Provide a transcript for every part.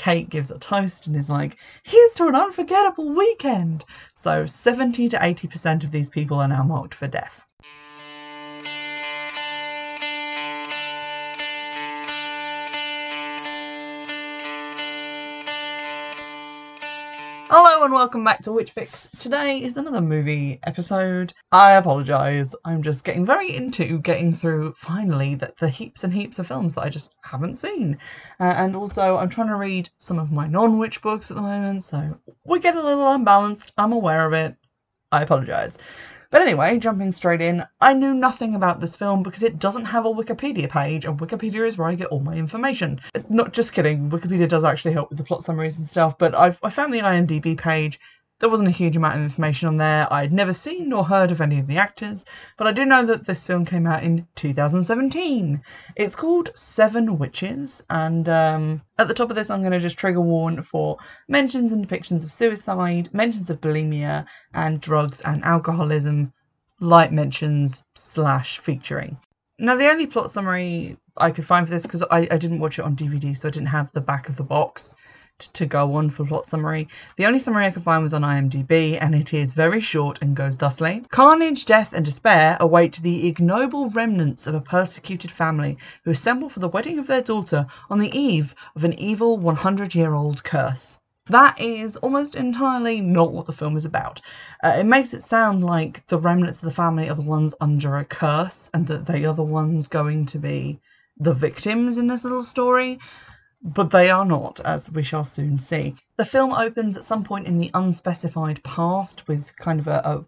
Kate gives a toast and is like, here's to an unforgettable weekend. So 70 to 80% of these people are now marked for death. Hello and welcome back to Witch Fix. Today is another movie episode. I apologise. I'm just getting very into getting through finally the, the heaps and heaps of films that I just haven't seen. Uh, and also, I'm trying to read some of my non witch books at the moment, so we get a little unbalanced. I'm aware of it. I apologise. But anyway, jumping straight in, I knew nothing about this film because it doesn't have a Wikipedia page, and Wikipedia is where I get all my information. Not just kidding, Wikipedia does actually help with the plot summaries and stuff, but I've, I found the IMDb page there wasn't a huge amount of information on there. I'd never seen nor heard of any of the actors, but I do know that this film came out in 2017. It's called Seven Witches, and um, at the top of this, I'm going to just trigger warn for mentions and depictions of suicide, mentions of bulimia, and drugs and alcoholism, light mentions slash featuring. Now, the only plot summary I could find for this, because I, I didn't watch it on DVD, so I didn't have the back of the box to go on for plot summary. The only summary I could find was on IMDb, and it is very short and goes thusly Carnage, death, and despair await the ignoble remnants of a persecuted family who assemble for the wedding of their daughter on the eve of an evil 100 year old curse. That is almost entirely not what the film is about. Uh, it makes it sound like the remnants of the family are the ones under a curse and that they are the ones going to be the victims in this little story but they are not, as we shall soon see. The film opens at some point in the unspecified past with kind of a, a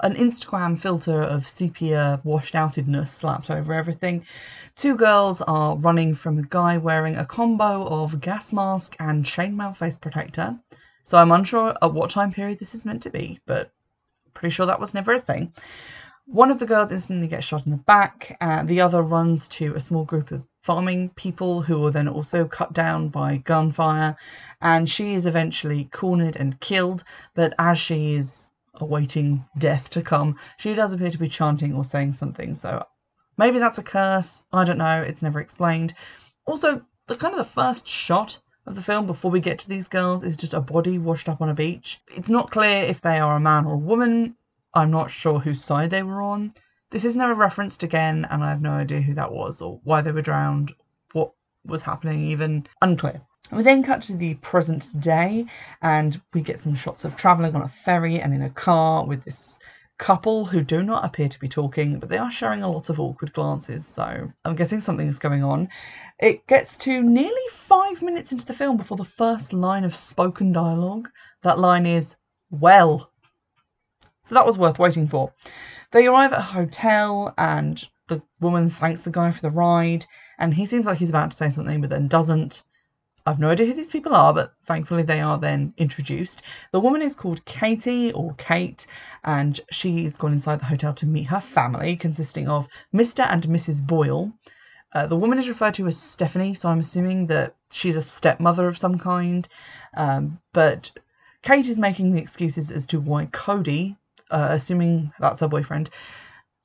an Instagram filter of sepia washed outedness slapped over everything. Two girls are running from a guy wearing a combo of gas mask and chainmail face protector. So I'm unsure at what time period this is meant to be, but pretty sure that was never a thing. One of the girls instantly gets shot in the back, and the other runs to a small group of farming people who are then also cut down by gunfire. And she is eventually cornered and killed, but as she is awaiting death to come, she does appear to be chanting or saying something. So maybe that's a curse. I don't know. It's never explained. Also, the kind of the first shot of the film before we get to these girls is just a body washed up on a beach. It's not clear if they are a man or a woman. I'm not sure whose side they were on. This is never referenced again, and I have no idea who that was or why they were drowned, what was happening, even unclear. We then cut to the present day, and we get some shots of travelling on a ferry and in a car with this couple who do not appear to be talking, but they are sharing a lot of awkward glances, so I'm guessing something is going on. It gets to nearly five minutes into the film before the first line of spoken dialogue. That line is, Well, so that was worth waiting for. They arrive at a hotel and the woman thanks the guy for the ride and he seems like he's about to say something but then doesn't. I've no idea who these people are, but thankfully they are then introduced. The woman is called Katie or Kate, and she's gone inside the hotel to meet her family, consisting of Mr. and Mrs. Boyle. Uh, the woman is referred to as Stephanie, so I'm assuming that she's a stepmother of some kind. Um, but Kate is making the excuses as to why Cody, uh, assuming that's her boyfriend,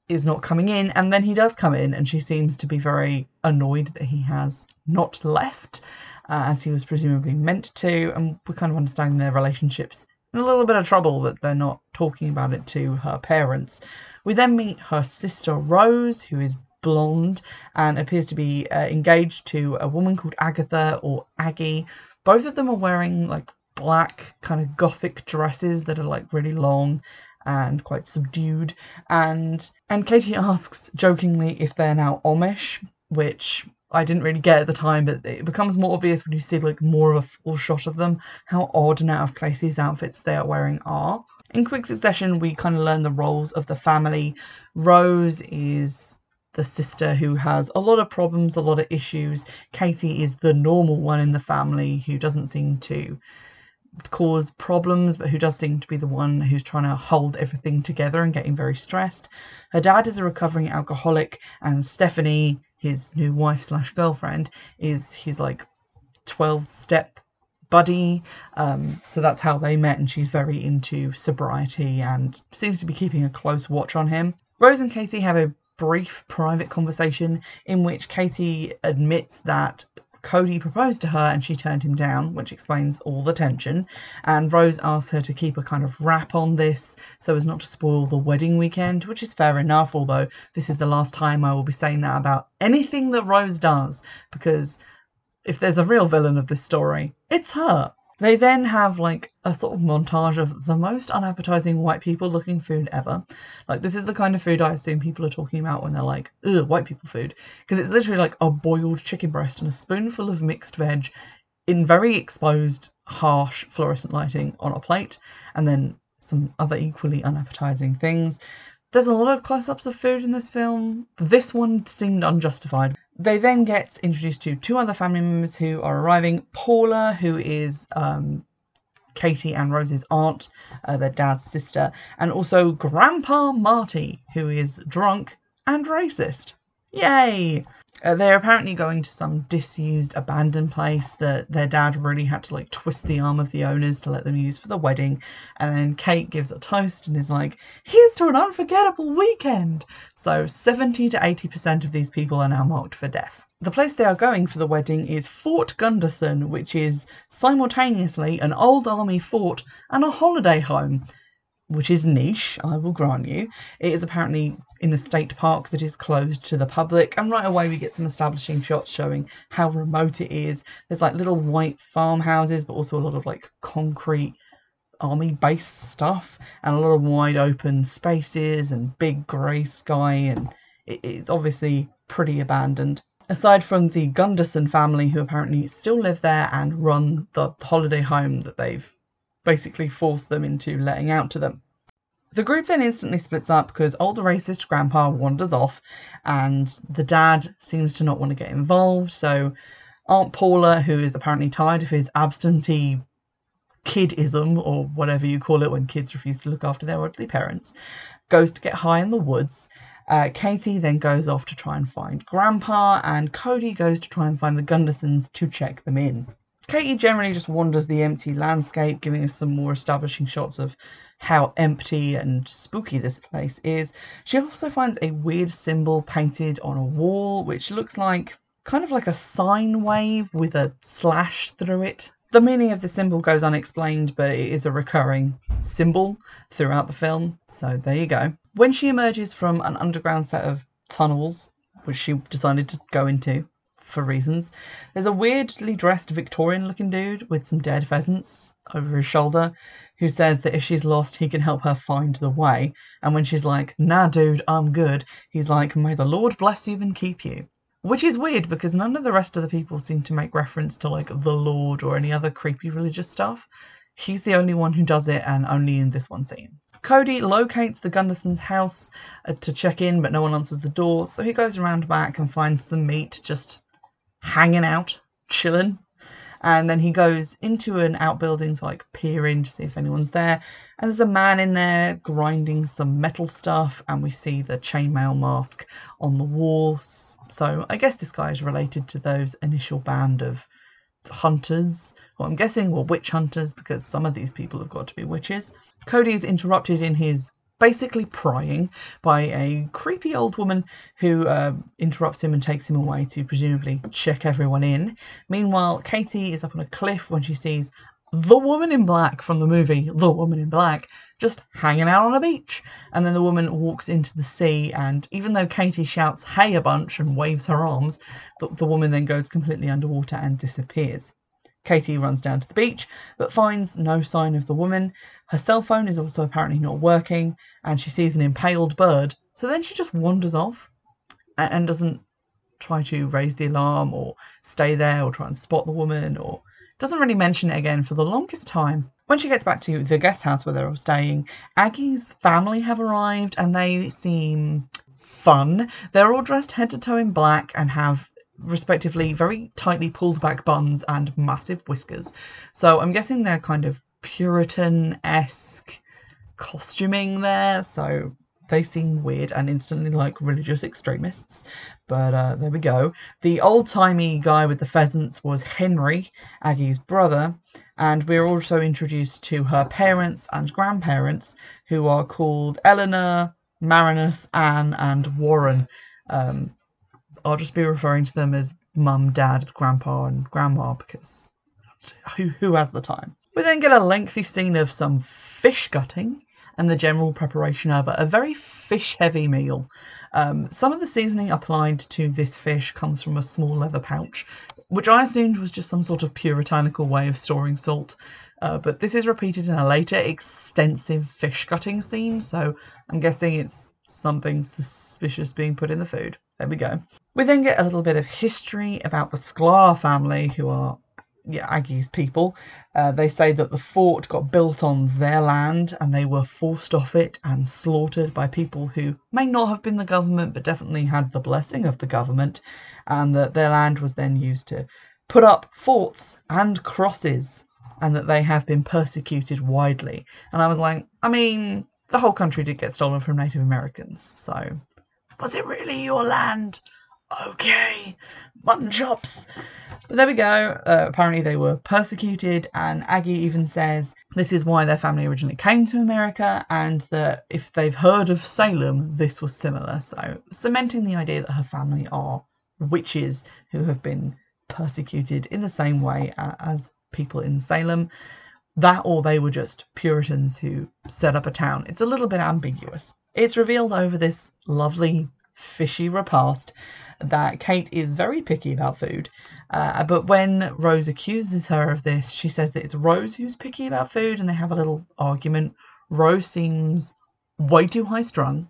is not coming in. And then he does come in, and she seems to be very annoyed that he has not left, uh, as he was presumably meant to. And we're kind of understand their relationships in a little bit of trouble that they're not talking about it to her parents. We then meet her sister Rose, who is blonde and appears to be uh, engaged to a woman called Agatha or Aggie. Both of them are wearing like black kind of gothic dresses that are like really long and quite subdued. And and Katie asks jokingly if they're now Amish, which I didn't really get at the time, but it becomes more obvious when you see like more of a full shot of them how odd and out of place these outfits they are wearing are. In quick succession, we kind of learn the roles of the family. Rose is the sister who has a lot of problems, a lot of issues. Katie is the normal one in the family who doesn't seem to cause problems, but who does seem to be the one who's trying to hold everything together and getting very stressed. Her dad is a recovering alcoholic, and Stephanie, his new wife slash girlfriend, is his like 12 step buddy. Um, so that's how they met, and she's very into sobriety and seems to be keeping a close watch on him. Rose and Katie have a brief private conversation in which Katie admits that Cody proposed to her and she turned him down, which explains all the tension. And Rose asked her to keep a kind of wrap on this so as not to spoil the wedding weekend, which is fair enough, although this is the last time I will be saying that about anything that Rose does, because if there's a real villain of this story, it's her. They then have like a sort of montage of the most unappetizing white people looking food ever. Like, this is the kind of food I assume people are talking about when they're like, ugh, white people food. Because it's literally like a boiled chicken breast and a spoonful of mixed veg in very exposed, harsh fluorescent lighting on a plate, and then some other equally unappetizing things. There's a lot of close ups of food in this film. This one seemed unjustified. They then get introduced to two other family members who are arriving Paula, who is um, Katie and Rose's aunt, uh, their dad's sister, and also Grandpa Marty, who is drunk and racist. Yay! Uh, they're apparently going to some disused, abandoned place that their dad really had to like twist the arm of the owners to let them use for the wedding. And then Kate gives a toast and is like, "Here's to an unforgettable weekend." So 70 to 80% of these people are now marked for death. The place they are going for the wedding is Fort Gunderson, which is simultaneously an old army fort and a holiday home which is niche, I will grant you. It is apparently in a state park that is closed to the public, and right away we get some establishing shots showing how remote it is. There's like little white farmhouses, but also a lot of like concrete army base stuff, and a lot of wide open spaces and big grey sky, and it, it's obviously pretty abandoned. Aside from the Gunderson family, who apparently still live there and run the holiday home that they've basically force them into letting out to them. The group then instantly splits up because older racist grandpa wanders off and the dad seems to not want to get involved. So Aunt Paula, who is apparently tired of his absentee kidism or whatever you call it when kids refuse to look after their elderly parents, goes to get high in the woods. Uh, Katie then goes off to try and find Grandpa, and Cody goes to try and find the Gundersons to check them in. Katie generally just wanders the empty landscape, giving us some more establishing shots of how empty and spooky this place is. She also finds a weird symbol painted on a wall, which looks like kind of like a sine wave with a slash through it. The meaning of the symbol goes unexplained, but it is a recurring symbol throughout the film, so there you go. When she emerges from an underground set of tunnels, which she decided to go into, for reasons. There's a weirdly dressed Victorian looking dude with some dead pheasants over his shoulder who says that if she's lost, he can help her find the way. And when she's like, nah, dude, I'm good, he's like, may the Lord bless you and keep you. Which is weird because none of the rest of the people seem to make reference to like the Lord or any other creepy religious stuff. He's the only one who does it and only in this one scene. Cody locates the Gundersons' house uh, to check in, but no one answers the door, so he goes around back and finds some meat just hanging out, chilling. And then he goes into an outbuilding to like peer in to see if anyone's there. And there's a man in there grinding some metal stuff, and we see the chainmail mask on the walls. So I guess this guy is related to those initial band of hunters. Well, I'm guessing were witch hunters because some of these people have got to be witches. Cody is interrupted in his basically prying by a creepy old woman who uh, interrupts him and takes him away to presumably check everyone in. Meanwhile, Katie is up on a cliff when she sees the woman in black from the movie The Woman in Black just hanging out on a beach. And then the woman walks into the sea, and even though Katie shouts hey a bunch and waves her arms, the, the woman then goes completely underwater and disappears. Katie runs down to the beach but finds no sign of the woman. Her cell phone is also apparently not working and she sees an impaled bird. So then she just wanders off and doesn't try to raise the alarm or stay there or try and spot the woman or doesn't really mention it again for the longest time. When she gets back to the guest house where they're all staying, Aggie's family have arrived and they seem fun. They're all dressed head to toe in black and have respectively very tightly pulled back buns and massive whiskers. So I'm guessing they're kind of Puritan esque costuming there. So they seem weird and instantly like religious extremists. But uh, there we go. The old timey guy with the pheasants was Henry, Aggie's brother, and we're also introduced to her parents and grandparents, who are called Eleanor, Marinus, Anne, and Warren. Um, I'll just be referring to them as mum, dad, grandpa, and grandma because who who has the time? We then get a lengthy scene of some fish gutting and the general preparation of a very fish heavy meal. Um, some of the seasoning applied to this fish comes from a small leather pouch, which I assumed was just some sort of puritanical way of storing salt. Uh, but this is repeated in a later extensive fish gutting scene, so I'm guessing it's something suspicious being put in the food. There we go. We then get a little bit of history about the Sklar family, who are Aggie's people. Uh, they say that the fort got built on their land and they were forced off it and slaughtered by people who may not have been the government but definitely had the blessing of the government, and that their land was then used to put up forts and crosses, and that they have been persecuted widely. And I was like, I mean, the whole country did get stolen from Native Americans, so was it really your land? Okay, mutton chops. But there we go. Uh, apparently, they were persecuted, and Aggie even says this is why their family originally came to America, and that if they've heard of Salem, this was similar. So, cementing the idea that her family are witches who have been persecuted in the same way as people in Salem. That or they were just Puritans who set up a town. It's a little bit ambiguous. It's revealed over this lovely fishy repast that Kate is very picky about food. Uh, but when Rose accuses her of this, she says that it's Rose who's picky about food, and they have a little argument. Rose seems way too high strung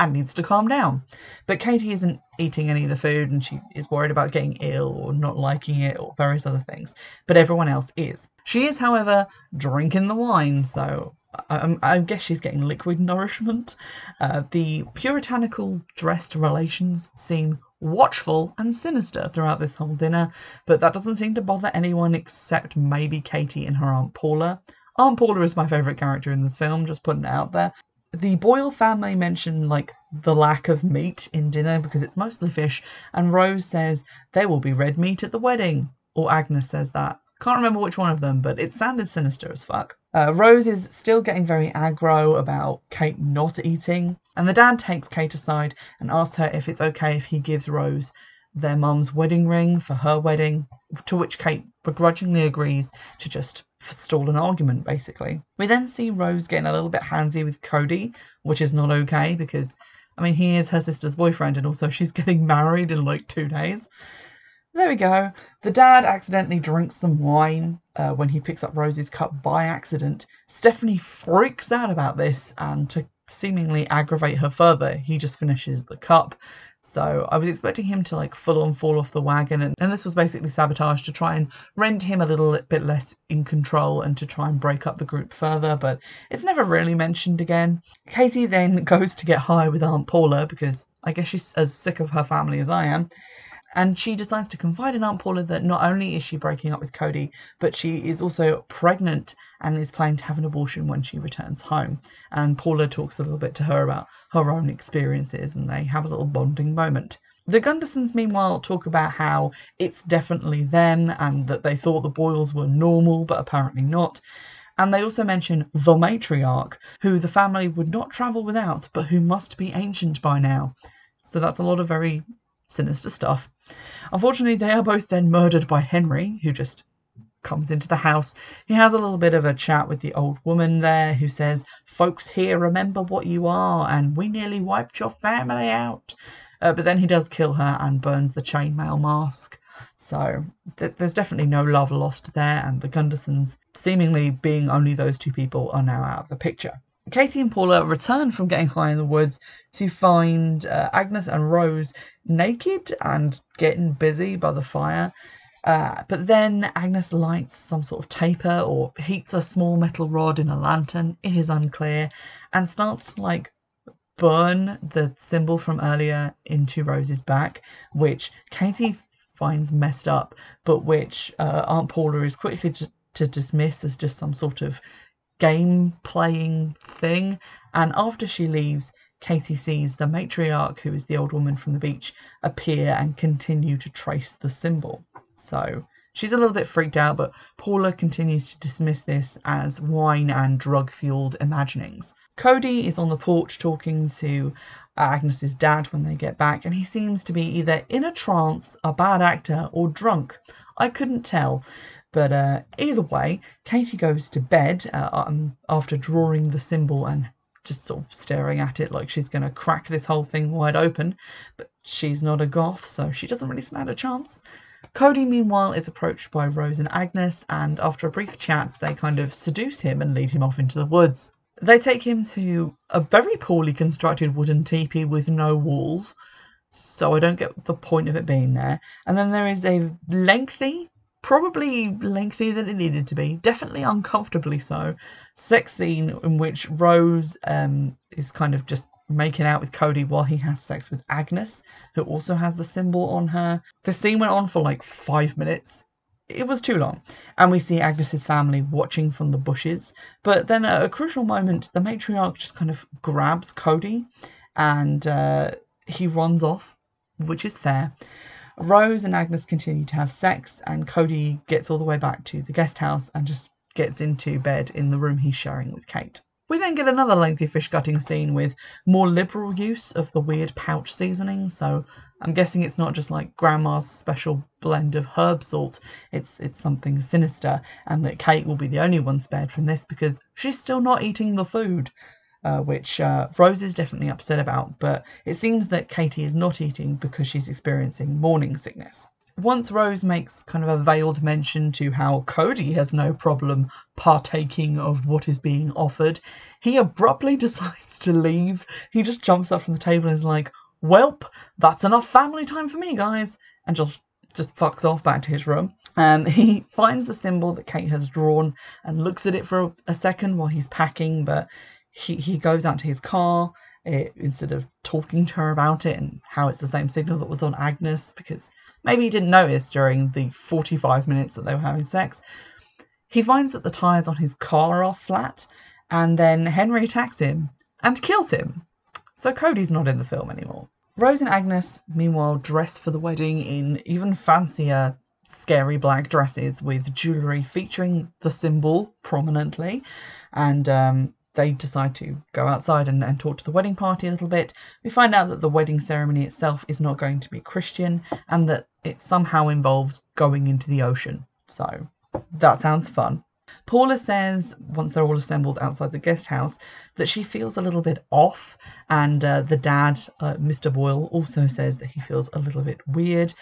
and needs to calm down. But Katie isn't eating any of the food and she is worried about getting ill or not liking it or various other things. But everyone else is. She is, however, drinking the wine, so I, I, guess she's getting liquid nourishment. Uh, the puritanical dressed relations seem watchful and sinister throughout this whole dinner, but that doesn't seem to bother anyone except maybe Katie and her Aunt Paula. Aunt Paula is my favourite character in this film, just putting it out there. The Boyle family mention like the lack of meat in dinner because it's mostly fish, and Rose says there will be red meat at the wedding, or Agnes says that. Can't remember which one of them, but it sounded sinister as fuck. Uh, Rose is still getting very aggro about Kate not eating, and the dad takes Kate aside and asks her if it's okay if he gives Rose their mum's wedding ring for her wedding, to which Kate begrudgingly agrees to just forestall an argument, basically. We then see Rose getting a little bit handsy with Cody, which is not okay because, I mean, he is her sister's boyfriend and also she's getting married in like two days. There we go. The dad accidentally drinks some wine uh, when he picks up Rose's cup by accident. Stephanie freaks out about this, and to seemingly aggravate her further, he just finishes the cup. So I was expecting him to like full on fall off the wagon, and, and this was basically sabotage to try and render him a little bit less in control and to try and break up the group further, but it's never really mentioned again. Katie then goes to get high with Aunt Paula because I guess she's as sick of her family as I am and she decides to confide in Aunt Paula that not only is she breaking up with Cody, but she is also pregnant and is planning to have an abortion when she returns home. And Paula talks a little bit to her about her own experiences and they have a little bonding moment. The Gundersons, meanwhile, talk about how it's definitely them and that they thought the Boyles were normal, but apparently not. And they also mention the matriarch, who the family would not travel without, but who must be ancient by now. So that's a lot of very sinister stuff. Unfortunately, they are both then murdered by Henry, who just comes into the house. He has a little bit of a chat with the old woman there who says, Folks here remember what you are, and we nearly wiped your family out. Uh, but then he does kill her and burns the chainmail mask. So th- there's definitely no love lost there, and the Gundersons, seemingly being only those two people, are now out of the picture. Katie and Paula return from getting high in the woods to find uh, Agnes and Rose naked and getting busy by the fire. Uh, but then Agnes lights some sort of taper or heats a small metal rod in a lantern, it is unclear, and starts to like burn the symbol from earlier into Rose's back, which Katie finds messed up, but which uh, Aunt Paula is quickly to, to dismiss as just some sort of game playing thing. And after she leaves, Katie sees the matriarch, who is the old woman from the beach, appear and continue to trace the symbol. So she's a little bit freaked out, but Paula continues to dismiss this as wine and drug fueled imaginings. Cody is on the porch talking to Agnes's dad when they get back, and he seems to be either in a trance, a bad actor, or drunk. I couldn't tell. But uh, either way, Katie goes to bed uh, um, after drawing the symbol and just sort of staring at it like she's going to crack this whole thing wide open. But she's not a goth, so she doesn't really stand a chance. Cody, meanwhile, is approached by Rose and Agnes, and after a brief chat, they kind of seduce him and lead him off into the woods. They take him to a very poorly constructed wooden teepee with no walls, so I don't get the point of it being there. And then there is a lengthy probably lengthier than it needed to be, definitely uncomfortably so. Sex scene in which Rose um, is kind of just making out with Cody while he has sex with Agnes, who also has the symbol on her. The scene went on for like five minutes. It was too long, and we see Agnes's family watching from the bushes. But then, at a crucial moment, the matriarch just kind of grabs Cody, and uh, he runs off, which is fair. Rose and Agnes continue to have sex, and Cody gets all the way back to the guest house and just gets into bed in the room he's sharing with Kate. We then get another lengthy fish gutting scene with more liberal use of the weird pouch seasoning, so I'm guessing it's not just like grandma's special blend of herb salt, it's it's something sinister, and that Kate will be the only one spared from this because she's still not eating the food uh, which uh, Rose is definitely upset about, but it seems that Katie is not eating because she's experiencing morning sickness. Once Rose makes kind of a veiled mention to how Cody has no problem partaking of what is being offered, he abruptly decides to leave. He just jumps up from the table and is like, Welp, that's enough family time for me, guys, and just just fucks off back to his room. Um, he finds the symbol that Kate has drawn and looks at it for a second while he's packing, but he, he goes out to his car it, eh, instead of talking to her about it and how it's the same signal that was on Agnes because maybe he didn't notice during the 45 minutes that they were having sex. He finds that the tyres on his car are flat and then Henry attacks him and kills him. So Cody's not in the film anymore. Rose and Agnes, meanwhile, dress for the wedding in even fancier, scary black dresses with jewellery featuring the symbol prominently. And um, they decide to go outside and, and talk to the wedding party a little bit. We find out that the wedding ceremony itself is not going to be Christian and that it somehow involves going into the ocean. So that sounds fun. Paula says, once they're all assembled outside the guest house, that she feels a little bit off, and uh, the dad, uh, Mr. Boyle, also says that he feels a little bit weird.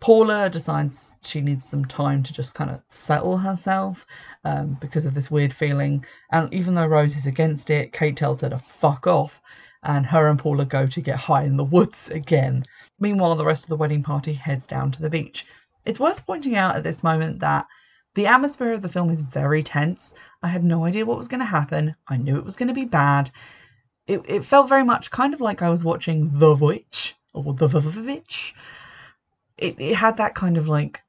Paula decides she needs some time to just kind of settle herself um, because of this weird feeling. And even though Rose is against it, Kate tells her to fuck off, and her and Paula go to get high in the woods again. Meanwhile, the rest of the wedding party heads down to the beach. It's worth pointing out at this moment that the atmosphere of the film is very tense. I had no idea what was going to happen. I knew it was going to be bad. It, it felt very much kind of like I was watching The Witch or The Witch it, it had that kind of like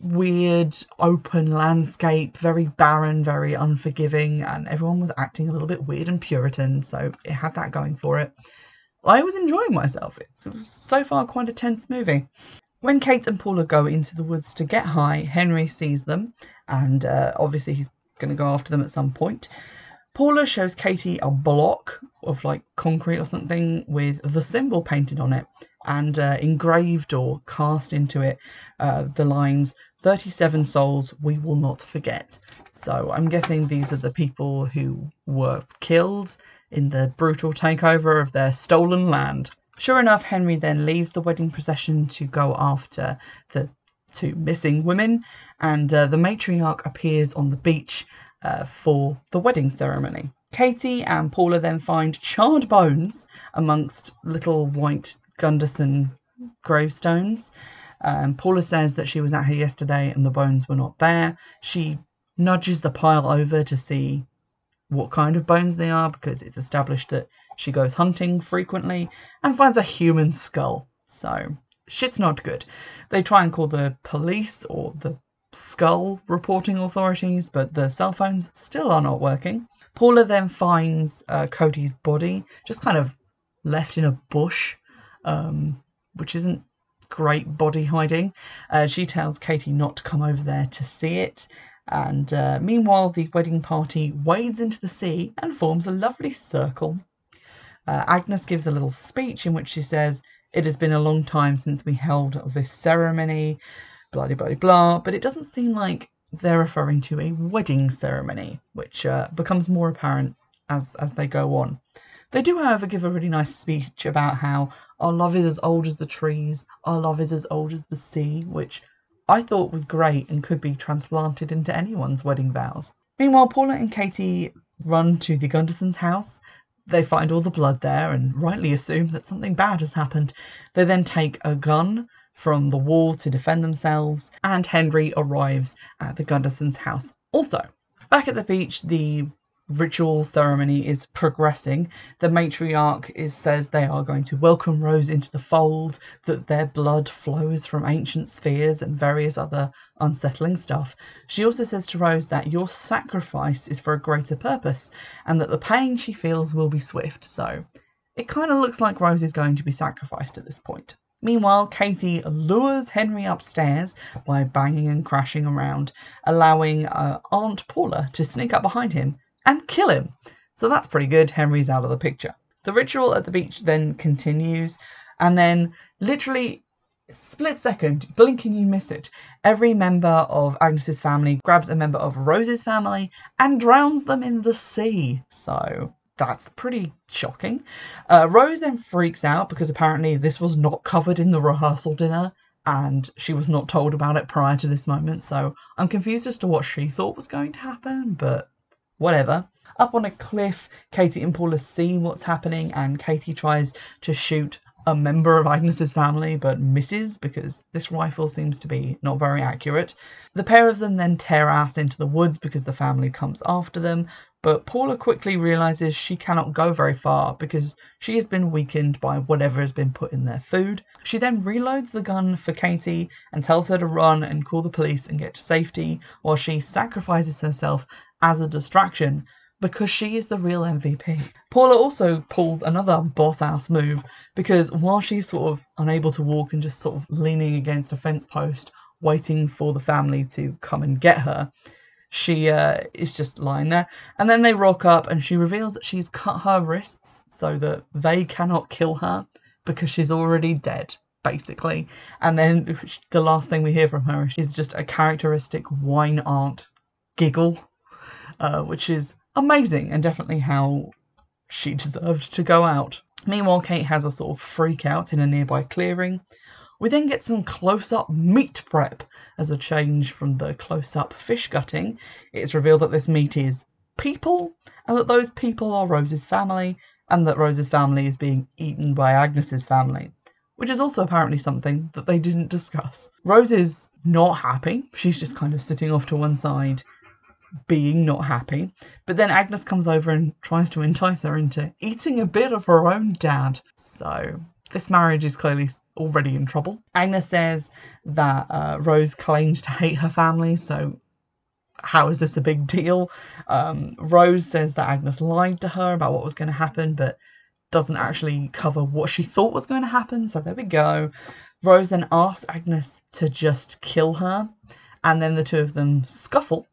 weird open landscape, very barren, very unforgiving, and everyone was acting a little bit weird and Puritan, so it had that going for it. I was enjoying myself. It was so far quite a tense movie. When Kate and Paula go into the woods to get high, Henry sees them, and uh, obviously he's going to go after them at some point. Paula shows Katie a block of like concrete or something with the symbol painted on it, and uh, engraved or cast into it uh, the lines 37 souls we will not forget. So I'm guessing these are the people who were killed in the brutal takeover of their stolen land. Sure enough, Henry then leaves the wedding procession to go after the two missing women, and uh, the matriarch appears on the beach uh, for the wedding ceremony. Katie and Paula then find charred bones amongst little white Gunderson gravestones. Um, Paula says that she was at her yesterday and the bones were not there. She nudges the pile over to see what kind of bones they are because it's established that she goes hunting frequently and finds a human skull. So, shit's not good. They try and call the police or the skull reporting authorities, but the cell phones still are not working. Paula then finds uh, Cody's body just kind of left in a bush um, which isn't great body hiding. Uh, she tells Katie not to come over there to see it. And uh, meanwhile, the wedding party wades into the sea and forms a lovely circle. Uh, Agnes gives a little speech in which she says, It has been a long time since we held this ceremony, blah, blah, blah. But it doesn't seem like they're referring to a wedding ceremony, which uh, becomes more apparent as, as they go on. They do, however, give a really nice speech about how our love is as old as the trees, our love is as old as the sea, which I thought was great and could be transplanted into anyone's wedding vows. Meanwhile, Paula and Katie run to the Gundersons' house. They find all the blood there and rightly assume that something bad has happened. They then take a gun from the wall to defend themselves, and Henry arrives at the Gundersons' house also. Back at the beach, the ritual ceremony is progressing. The matriarch is says they are going to welcome Rose into the fold, that their blood flows from ancient spheres and various other unsettling stuff. She also says to Rose that your sacrifice is for a greater purpose and that the pain she feels will be swift. So it kind of looks like Rose is going to be sacrificed at this point. Meanwhile, Katie lures Henry upstairs by banging and crashing around, allowing uh, Aunt Paula to sneak up behind him and kill him. So that's pretty good. Henry's out of the picture. The ritual at the beach then continues, and then literally split second, blink and you miss it. Every member of Agnes's family grabs a member of Rose's family and drowns them in the sea. So that's pretty shocking. Uh, Rose then freaks out because apparently this was not covered in the rehearsal dinner and she was not told about it prior to this moment. So I'm confused as to what she thought was going to happen, but whatever. Up on a cliff, Katie and Paula see what's happening, and Katie tries to shoot a member of Agnes's family but misses because this rifle seems to be not very accurate. The pair of them then tear ass into the woods because the family comes after them, but Paula quickly realizes she cannot go very far because she has been weakened by whatever has been put in their food. She then reloads the gun for Katie and tells her to run and call the police and get to safety while she sacrifices herself as a distraction because she is the real MVP. Paula also pulls another boss ass move because while she's sort of unable to walk and just sort of leaning against a fence post, waiting for the family to come and get her, she uh, is just lying there. And then they rock up and she reveals that she's cut her wrists so that they cannot kill her because she's already dead. Basically, and then the last thing we hear from her is just a characteristic wine aunt giggle uh, which is amazing and definitely how she deserved to go out. Meanwhile, Kate has a sort of freak out in a nearby clearing. We then get some close up meat prep as a change from the close up fish gutting. It's revealed that this meat is people and that those people are Rose's family and that Rose's family is being eaten by Agnes's family, which is also apparently something that they didn't discuss. Rose is not happy. She's just kind of sitting off to one side being not happy. But then Agnes comes over and tries to entice her into eating a bit of her own dad. So this marriage is clearly already in trouble. Agnes says that uh, Rose claimed to hate her family, so how is this a big deal? Um, Rose says that Agnes lied to her about what was going to happen, but doesn't actually cover what she thought was going to happen. So there we go. Rose then asks Agnes to just kill her, and then the two of them scuffle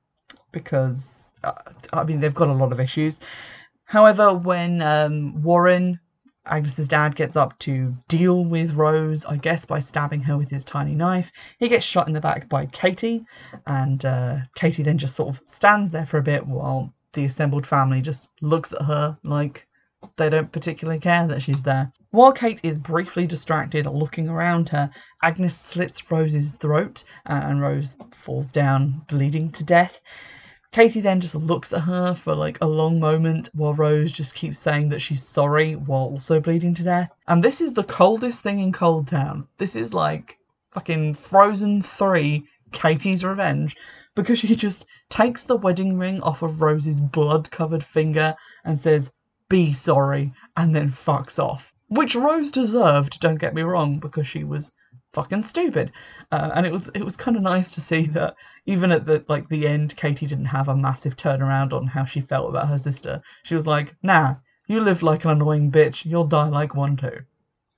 because uh, I mean they've got a lot of issues. However, when um, Warren, Agnes's dad, gets up to deal with Rose, I guess by stabbing her with his tiny knife, he gets shot in the back by Katie, and uh, Katie then just sort of stands there for a bit while the assembled family just looks at her like they don't particularly care that she's there. While Kate is briefly distracted looking around her, Agnes slits Rose's throat uh, and Rose falls down bleeding to death. Katie then just looks at her for like a long moment while Rose just keeps saying that she's sorry while also bleeding to death. And this is the coldest thing in Cold Town. This is like fucking Frozen 3 Katie's Revenge because she just takes the wedding ring off of Rose's blood covered finger and says, Be sorry, and then fucks off. Which Rose deserved, don't get me wrong, because she was fucking stupid. Uh, and it was it was kind of nice to see that even at the like the end, Katie didn't have a massive turnaround on how she felt about her sister. She was like, "Nah, you live like an annoying bitch. You'll die like one too."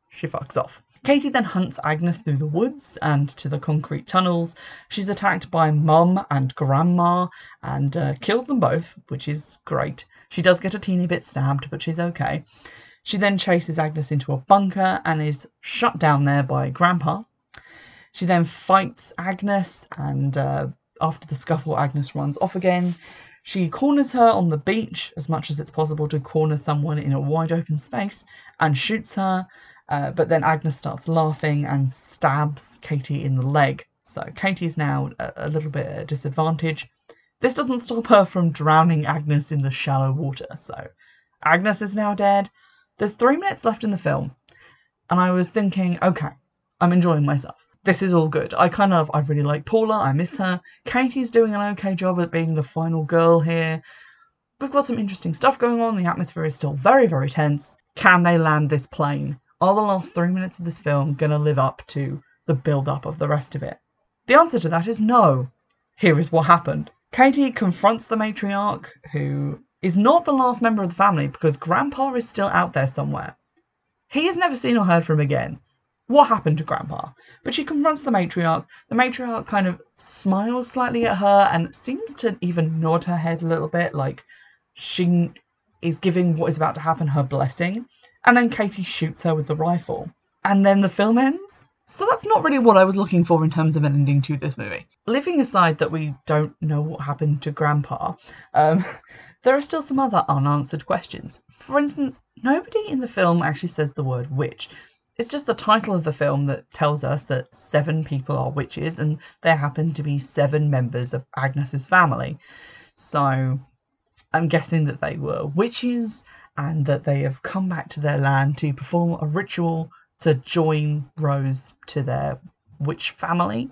She fucks off. Katie then hunts Agnes through the woods and to the concrete tunnels. She's attacked by Mum and Grandma and uh, kills them both, which is great. She does get a teeny bit stabbed, but she's okay. She then chases Agnes into a bunker and is shut down there by Grandpa. She then fights Agnes, and uh, after the scuffle, Agnes runs off again. She corners her on the beach as much as it's possible to corner someone in a wide open space and shoots her. Uh, but then Agnes starts laughing and stabs Katie in the leg. So Katie's now a, a little bit at a disadvantage. This doesn't stop her from drowning Agnes in the shallow water. So Agnes is now dead. There's three minutes left in the film, and I was thinking, okay, I'm enjoying myself. This is all good. I kind of, I really like Paula. I miss her. Katie's doing an okay job at being the final girl here. We've got some interesting stuff going on. The atmosphere is still very, very tense. Can they land this plane? Are the last three minutes of this film going to live up to the build up of the rest of it? The answer to that is no. Here is what happened. Katie confronts the matriarch, who is not the last member of the family because Grandpa is still out there somewhere. He is never seen or heard from again what happened to Grandpa? But she confronts the matriarch. The matriarch kind of smiles slightly at her and seems to even nod her head a little bit, like she is giving what is about to happen her blessing. And then Katie shoots her with the rifle. And then the film ends. So that's not really what I was looking for in terms of an ending to this movie. Leaving aside that we don't know what happened to Grandpa, um, there are still some other unanswered questions. For instance, nobody in the film actually says the word witch. It's just the title of the film that tells us that seven people are witches and there happen to be seven members of Agnes's family. So I'm guessing that they were witches and that they have come back to their land to perform a ritual to join Rose to their witch family.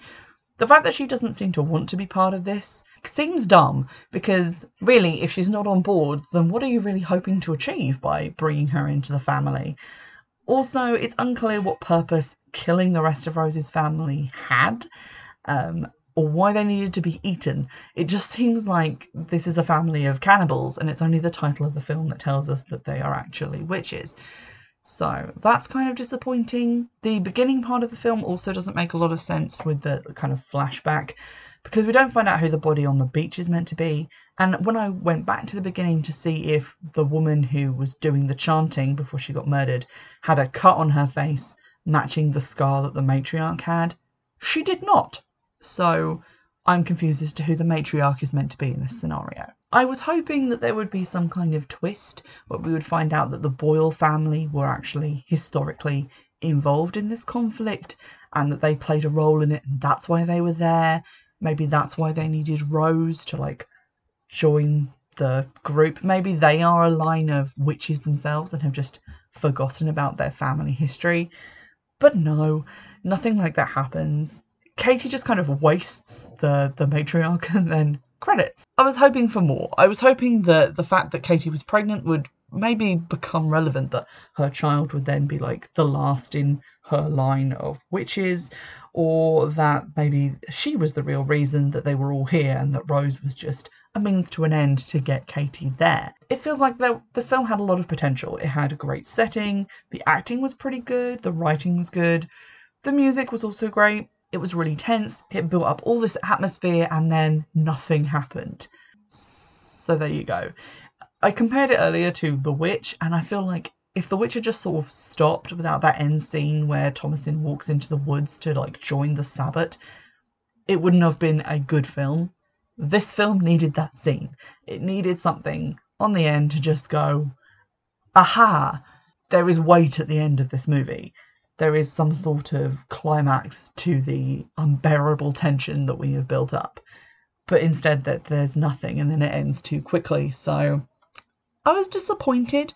The fact that she doesn't seem to want to be part of this seems dumb because really, if she's not on board, then what are you really hoping to achieve by bringing her into the family? Also, it's unclear what purpose killing the rest of Rose's family had, um, or why they needed to be eaten. It just seems like this is a family of cannibals, and it's only the title of the film that tells us that they are actually witches. So that's kind of disappointing. The beginning part of the film also doesn't make a lot of sense with the kind of flashback because we don't find out who the body on the beach is meant to be. And when I went back to the beginning to see if the woman who was doing the chanting before she got murdered had a cut on her face matching the scar that the matriarch had, she did not. So I'm confused as to who the matriarch is meant to be in this scenario. I was hoping that there would be some kind of twist where we would find out that the Boyle family were actually historically involved in this conflict and that they played a role in it and that's why they were there Maybe that's why they needed Rose to like join the group. Maybe they are a line of witches themselves and have just forgotten about their family history. But no, nothing like that happens. Katie just kind of wastes the, the matriarch and then credits. I was hoping for more. I was hoping that the fact that Katie was pregnant would maybe become relevant, that her child would then be like the last in her line of witches, or that maybe she was the real reason that they were all here and that Rose was just a means to an end to get Katie there. It feels like the, the film had a lot of potential. It had a great setting, the acting was pretty good, the writing was good, the music was also great. It was really tense, it built up all this atmosphere, and then nothing happened. So there you go. I compared it earlier to The Witch, and I feel like if The Witcher just sort of stopped without that end scene where Thomasin walks into the woods to like join the Sabbat, it wouldn't have been a good film. This film needed that scene. It needed something on the end to just go, aha, there is weight at the end of this movie. There is some sort of climax to the unbearable tension that we have built up. But instead that there's nothing and then it ends too quickly. So I was disappointed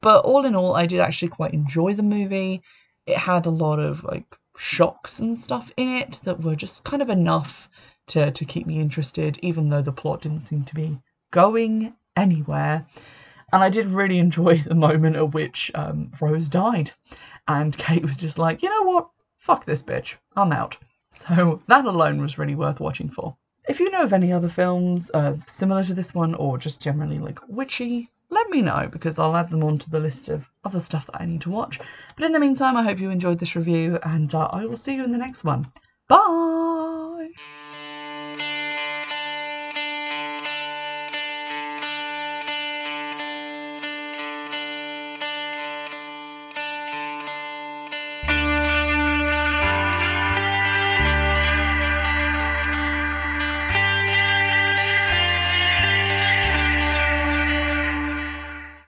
but all in all, I did actually quite enjoy the movie. It had a lot of like shocks and stuff in it that were just kind of enough to, to keep me interested, even though the plot didn't seem to be going anywhere. And I did really enjoy the moment at which um, Rose died. And Kate was just like, you know what? Fuck this bitch. I'm out. So that alone was really worth watching for. If you know of any other films uh, similar to this one or just generally like witchy, let me know because I'll add them onto the list of other stuff that I need to watch. But in the meantime, I hope you enjoyed this review and uh, I will see you in the next one. Bye!